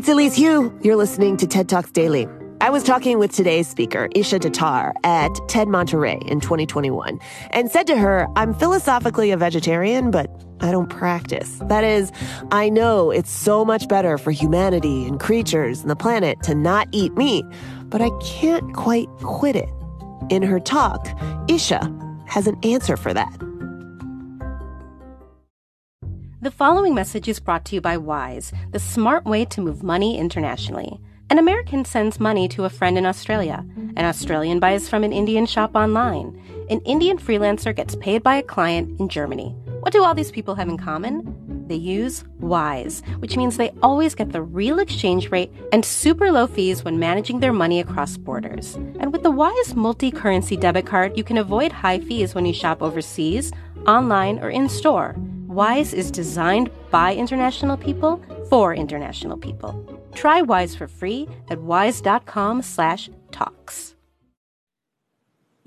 It's Elise Hu. You're listening to TED Talks Daily. I was talking with today's speaker, Isha Datar, at TED Monterey in 2021, and said to her, I'm philosophically a vegetarian, but I don't practice. That is, I know it's so much better for humanity and creatures and the planet to not eat meat, but I can't quite quit it. In her talk, Isha has an answer for that. The following message is brought to you by Wise, the smart way to move money internationally. An American sends money to a friend in Australia. An Australian buys from an Indian shop online. An Indian freelancer gets paid by a client in Germany. What do all these people have in common? They use Wise, which means they always get the real exchange rate and super low fees when managing their money across borders. And with the Wise multi currency debit card, you can avoid high fees when you shop overseas, online, or in store. Wise is designed by international people for international people. Try Wise for free at wise.com/talks.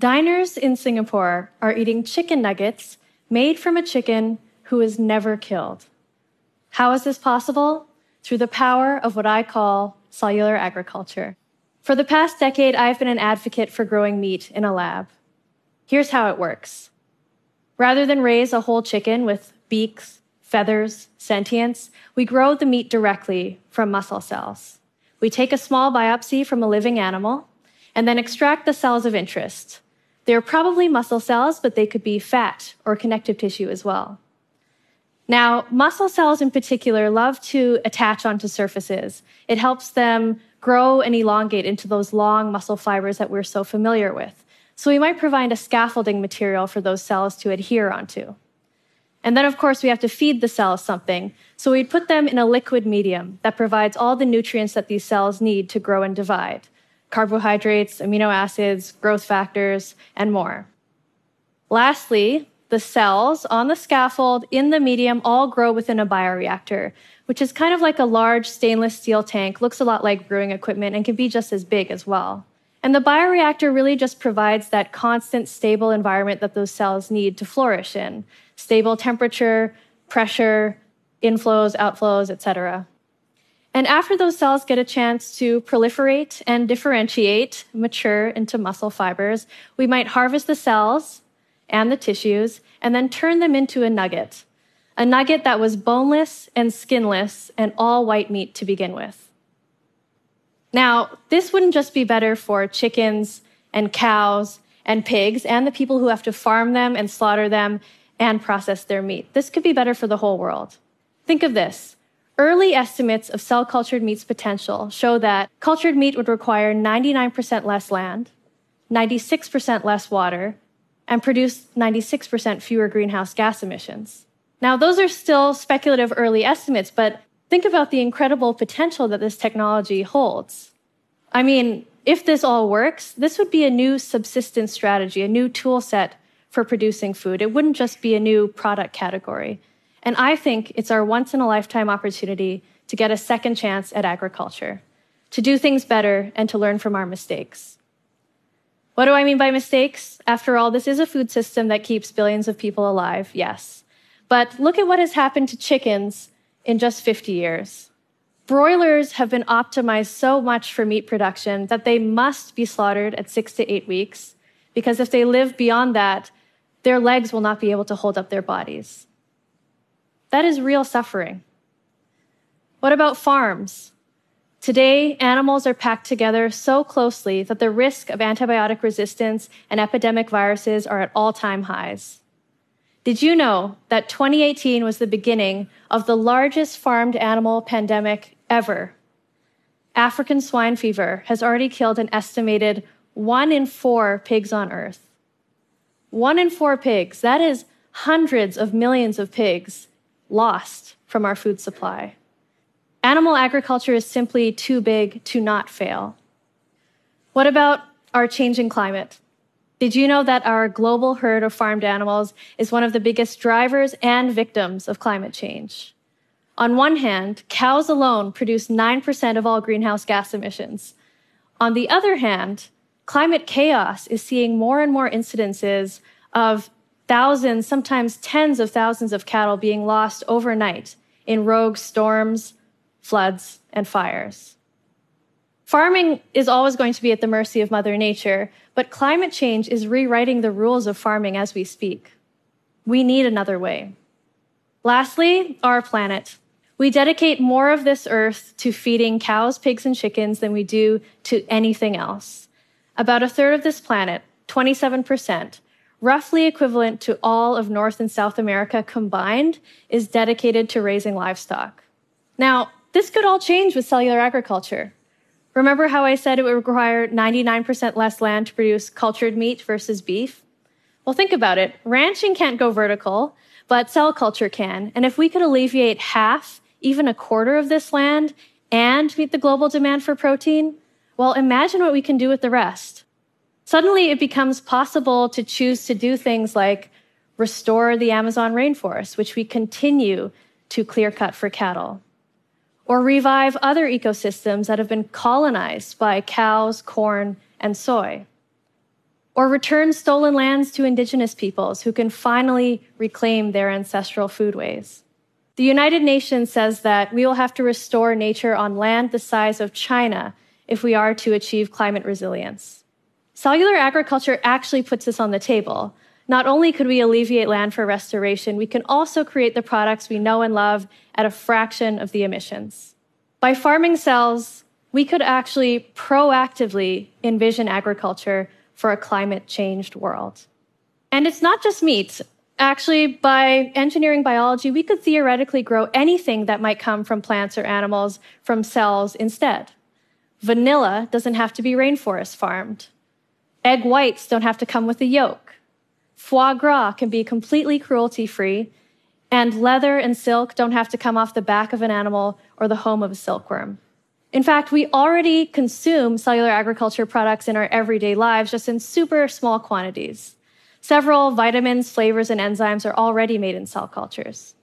Diners in Singapore are eating chicken nuggets made from a chicken who is never killed. How is this possible? Through the power of what I call cellular agriculture. For the past decade, I've been an advocate for growing meat in a lab. Here's how it works. Rather than raise a whole chicken with beaks, feathers, sentience, we grow the meat directly from muscle cells. We take a small biopsy from a living animal and then extract the cells of interest. They're probably muscle cells, but they could be fat or connective tissue as well. Now, muscle cells in particular love to attach onto surfaces. It helps them grow and elongate into those long muscle fibers that we're so familiar with. So we might provide a scaffolding material for those cells to adhere onto. And then, of course, we have to feed the cells something. So we'd put them in a liquid medium that provides all the nutrients that these cells need to grow and divide carbohydrates, amino acids, growth factors, and more. Lastly, the cells on the scaffold in the medium all grow within a bioreactor, which is kind of like a large stainless steel tank, looks a lot like brewing equipment, and can be just as big as well. And the bioreactor really just provides that constant, stable environment that those cells need to flourish in stable temperature, pressure, inflows, outflows, etc. And after those cells get a chance to proliferate and differentiate, mature into muscle fibers, we might harvest the cells and the tissues and then turn them into a nugget. A nugget that was boneless and skinless and all white meat to begin with. Now, this wouldn't just be better for chickens and cows and pigs and the people who have to farm them and slaughter them and process their meat. This could be better for the whole world. Think of this. Early estimates of cell cultured meat's potential show that cultured meat would require 99% less land, 96% less water, and produce 96% fewer greenhouse gas emissions. Now, those are still speculative early estimates, but think about the incredible potential that this technology holds. I mean, if this all works, this would be a new subsistence strategy, a new tool set for producing food. It wouldn't just be a new product category. And I think it's our once in a lifetime opportunity to get a second chance at agriculture, to do things better and to learn from our mistakes. What do I mean by mistakes? After all, this is a food system that keeps billions of people alive, yes. But look at what has happened to chickens in just 50 years. Broilers have been optimized so much for meat production that they must be slaughtered at six to eight weeks, because if they live beyond that, their legs will not be able to hold up their bodies. That is real suffering. What about farms? Today, animals are packed together so closely that the risk of antibiotic resistance and epidemic viruses are at all time highs. Did you know that 2018 was the beginning of the largest farmed animal pandemic ever? African swine fever has already killed an estimated one in four pigs on Earth. One in four pigs, that is hundreds of millions of pigs lost from our food supply. Animal agriculture is simply too big to not fail. What about our changing climate? Did you know that our global herd of farmed animals is one of the biggest drivers and victims of climate change? On one hand, cows alone produce 9% of all greenhouse gas emissions. On the other hand, climate chaos is seeing more and more incidences of thousands, sometimes tens of thousands of cattle being lost overnight in rogue storms, floods, and fires. Farming is always going to be at the mercy of Mother Nature, but climate change is rewriting the rules of farming as we speak. We need another way. Lastly, our planet. We dedicate more of this earth to feeding cows, pigs, and chickens than we do to anything else. About a third of this planet, 27%, roughly equivalent to all of North and South America combined, is dedicated to raising livestock. Now, this could all change with cellular agriculture. Remember how I said it would require 99% less land to produce cultured meat versus beef? Well, think about it. Ranching can't go vertical, but cell culture can. And if we could alleviate half, even a quarter of this land and meet the global demand for protein, well, imagine what we can do with the rest. Suddenly, it becomes possible to choose to do things like restore the Amazon rainforest, which we continue to clear cut for cattle, or revive other ecosystems that have been colonized by cows, corn, and soy, or return stolen lands to indigenous peoples who can finally reclaim their ancestral foodways. The United Nations says that we will have to restore nature on land the size of China if we are to achieve climate resilience. Cellular agriculture actually puts this on the table. Not only could we alleviate land for restoration, we can also create the products we know and love at a fraction of the emissions. By farming cells, we could actually proactively envision agriculture for a climate changed world. And it's not just meat. Actually, by engineering biology, we could theoretically grow anything that might come from plants or animals from cells instead. Vanilla doesn't have to be rainforest farmed. Egg whites don't have to come with a yolk. Foie gras can be completely cruelty free, and leather and silk don't have to come off the back of an animal or the home of a silkworm. In fact, we already consume cellular agriculture products in our everyday lives, just in super small quantities. Several vitamins, flavors, and enzymes are already made in cell cultures.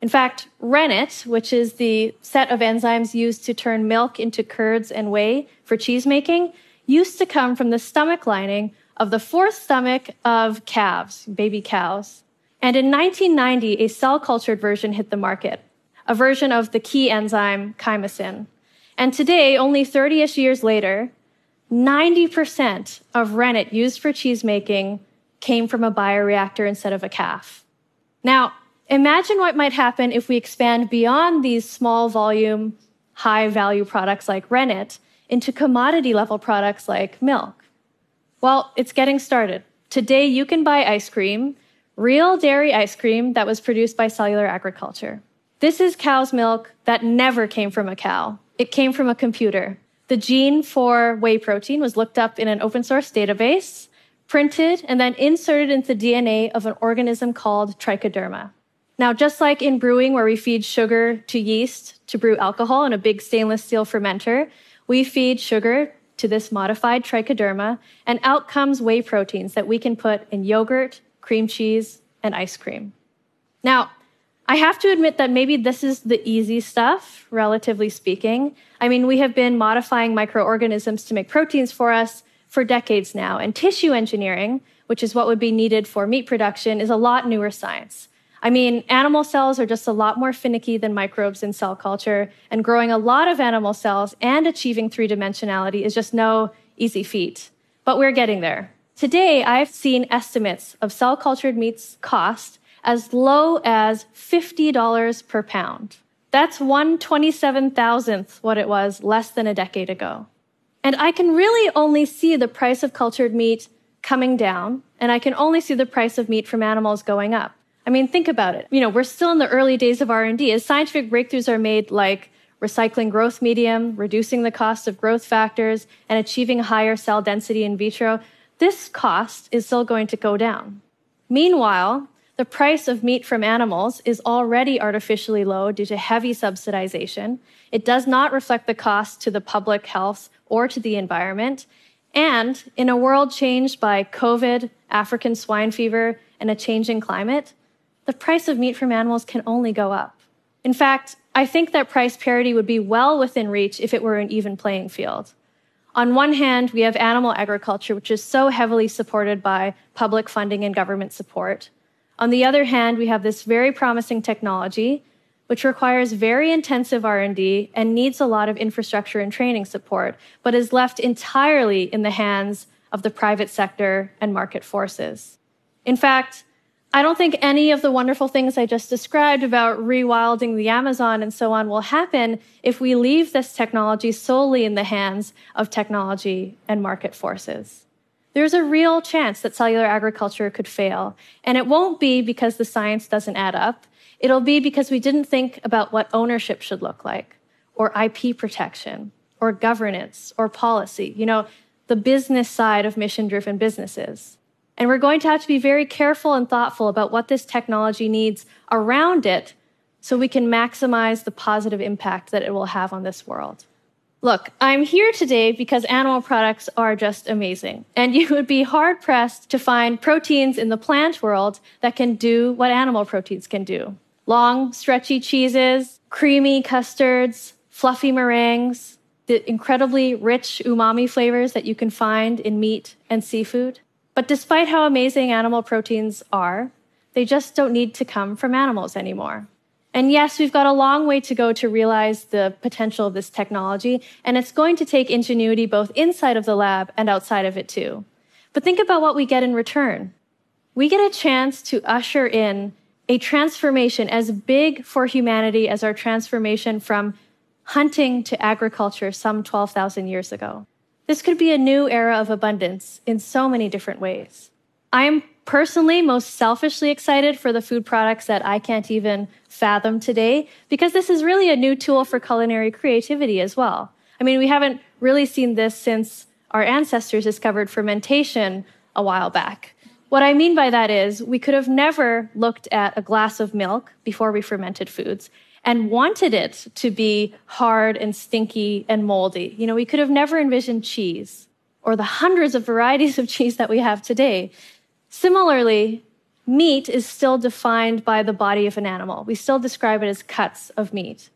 In fact, rennet, which is the set of enzymes used to turn milk into curds and whey for cheese making, used to come from the stomach lining of the fourth stomach of calves, baby cows. And in 1990, a cell cultured version hit the market, a version of the key enzyme chymosin. And today, only 30 ish years later, 90% of rennet used for cheese making came from a bioreactor instead of a calf. Now, imagine what might happen if we expand beyond these small volume, high value products like rennet into commodity level products like milk? Well, it's getting started. Today, you can buy ice cream, real dairy ice cream that was produced by cellular agriculture. This is cow's milk that never came from a cow. It came from a computer. The gene for whey protein was looked up in an open source database, printed, and then inserted into the DNA of an organism called trichoderma. Now, just like in brewing, where we feed sugar to yeast to brew alcohol in a big stainless steel fermenter, we feed sugar to this modified trichoderma, and out comes whey proteins that we can put in yogurt, cream cheese, and ice cream. Now, I have to admit that maybe this is the easy stuff, relatively speaking. I mean, we have been modifying microorganisms to make proteins for us for decades now, and tissue engineering, which is what would be needed for meat production, is a lot newer science. I mean, animal cells are just a lot more finicky than microbes in cell culture, and growing a lot of animal cells and achieving three dimensionality is just no easy feat. But we're getting there. Today, I've seen estimates of cell cultured meat's cost as low as $50 per pound. That's one twenty-seven thousandth what it was less than a decade ago. And I can really only see the price of cultured meat coming down, and I can only see the price of meat from animals going up. I mean, think about it. You know, we're still in the early days of R&D. As scientific breakthroughs are made like recycling growth medium, reducing the cost of growth factors, and achieving higher cell density in vitro, this cost is still going to go down. Meanwhile, the price of meat from animals is already artificially low due to heavy subsidization. It does not reflect the cost to the public health or to the environment. And in a world changed by COVID, African swine fever, and a changing climate, the price of meat from animals can only go up. In fact, I think that price parity would be well within reach if it were an even playing field. On one hand, we have animal agriculture, which is so heavily supported by public funding and government support. On the other hand, we have this very promising technology which requires very intensive R&D and needs a lot of infrastructure and training support, but is left entirely in the hands of the private sector and market forces. In fact, I don't think any of the wonderful things I just described about rewilding the Amazon and so on will happen if we leave this technology solely in the hands of technology and market forces. There's a real chance that cellular agriculture could fail, and it won't be because the science doesn't add up. It'll be because we didn't think about what ownership should look like, or IP protection, or governance, or policy, you know, the business side of mission driven businesses. And we're going to have to be very careful and thoughtful about what this technology needs around it so we can maximize the positive impact that it will have on this world. Look, I'm here today because animal products are just amazing. And you would be hard pressed to find proteins in the plant world that can do what animal proteins can do. Long, stretchy cheeses, creamy custards, fluffy meringues, the incredibly rich umami flavors that you can find in meat and seafood. But despite how amazing animal proteins are, they just don't need to come from animals anymore. And yes, we've got a long way to go to realize the potential of this technology, and it's going to take ingenuity both inside of the lab and outside of it too. But think about what we get in return. We get a chance to usher in a transformation as big for humanity as our transformation from hunting to agriculture some 12,000 years ago. This could be a new era of abundance in so many different ways. I am personally most selfishly excited for the food products that I can't even fathom today because this is really a new tool for culinary creativity as well. I mean, we haven't really seen this since our ancestors discovered fermentation a while back. What I mean by that is we could have never looked at a glass of milk before we fermented foods and wanted it to be hard and stinky and moldy. You know, we could have never envisioned cheese or the hundreds of varieties of cheese that we have today. Similarly, meat is still defined by the body of an animal. We still describe it as cuts of meat.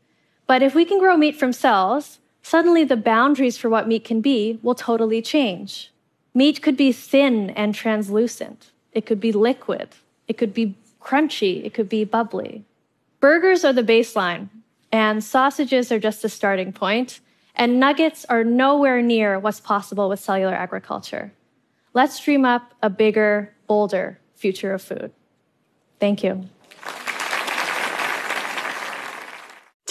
But if we can grow meat from cells, suddenly the boundaries for what meat can be will totally change. Meat could be thin and translucent. It could be liquid. It could be crunchy. It could be bubbly. Burgers are the baseline, and sausages are just the starting point, and nuggets are nowhere near what's possible with cellular agriculture. Let's dream up a bigger, bolder future of food. Thank you.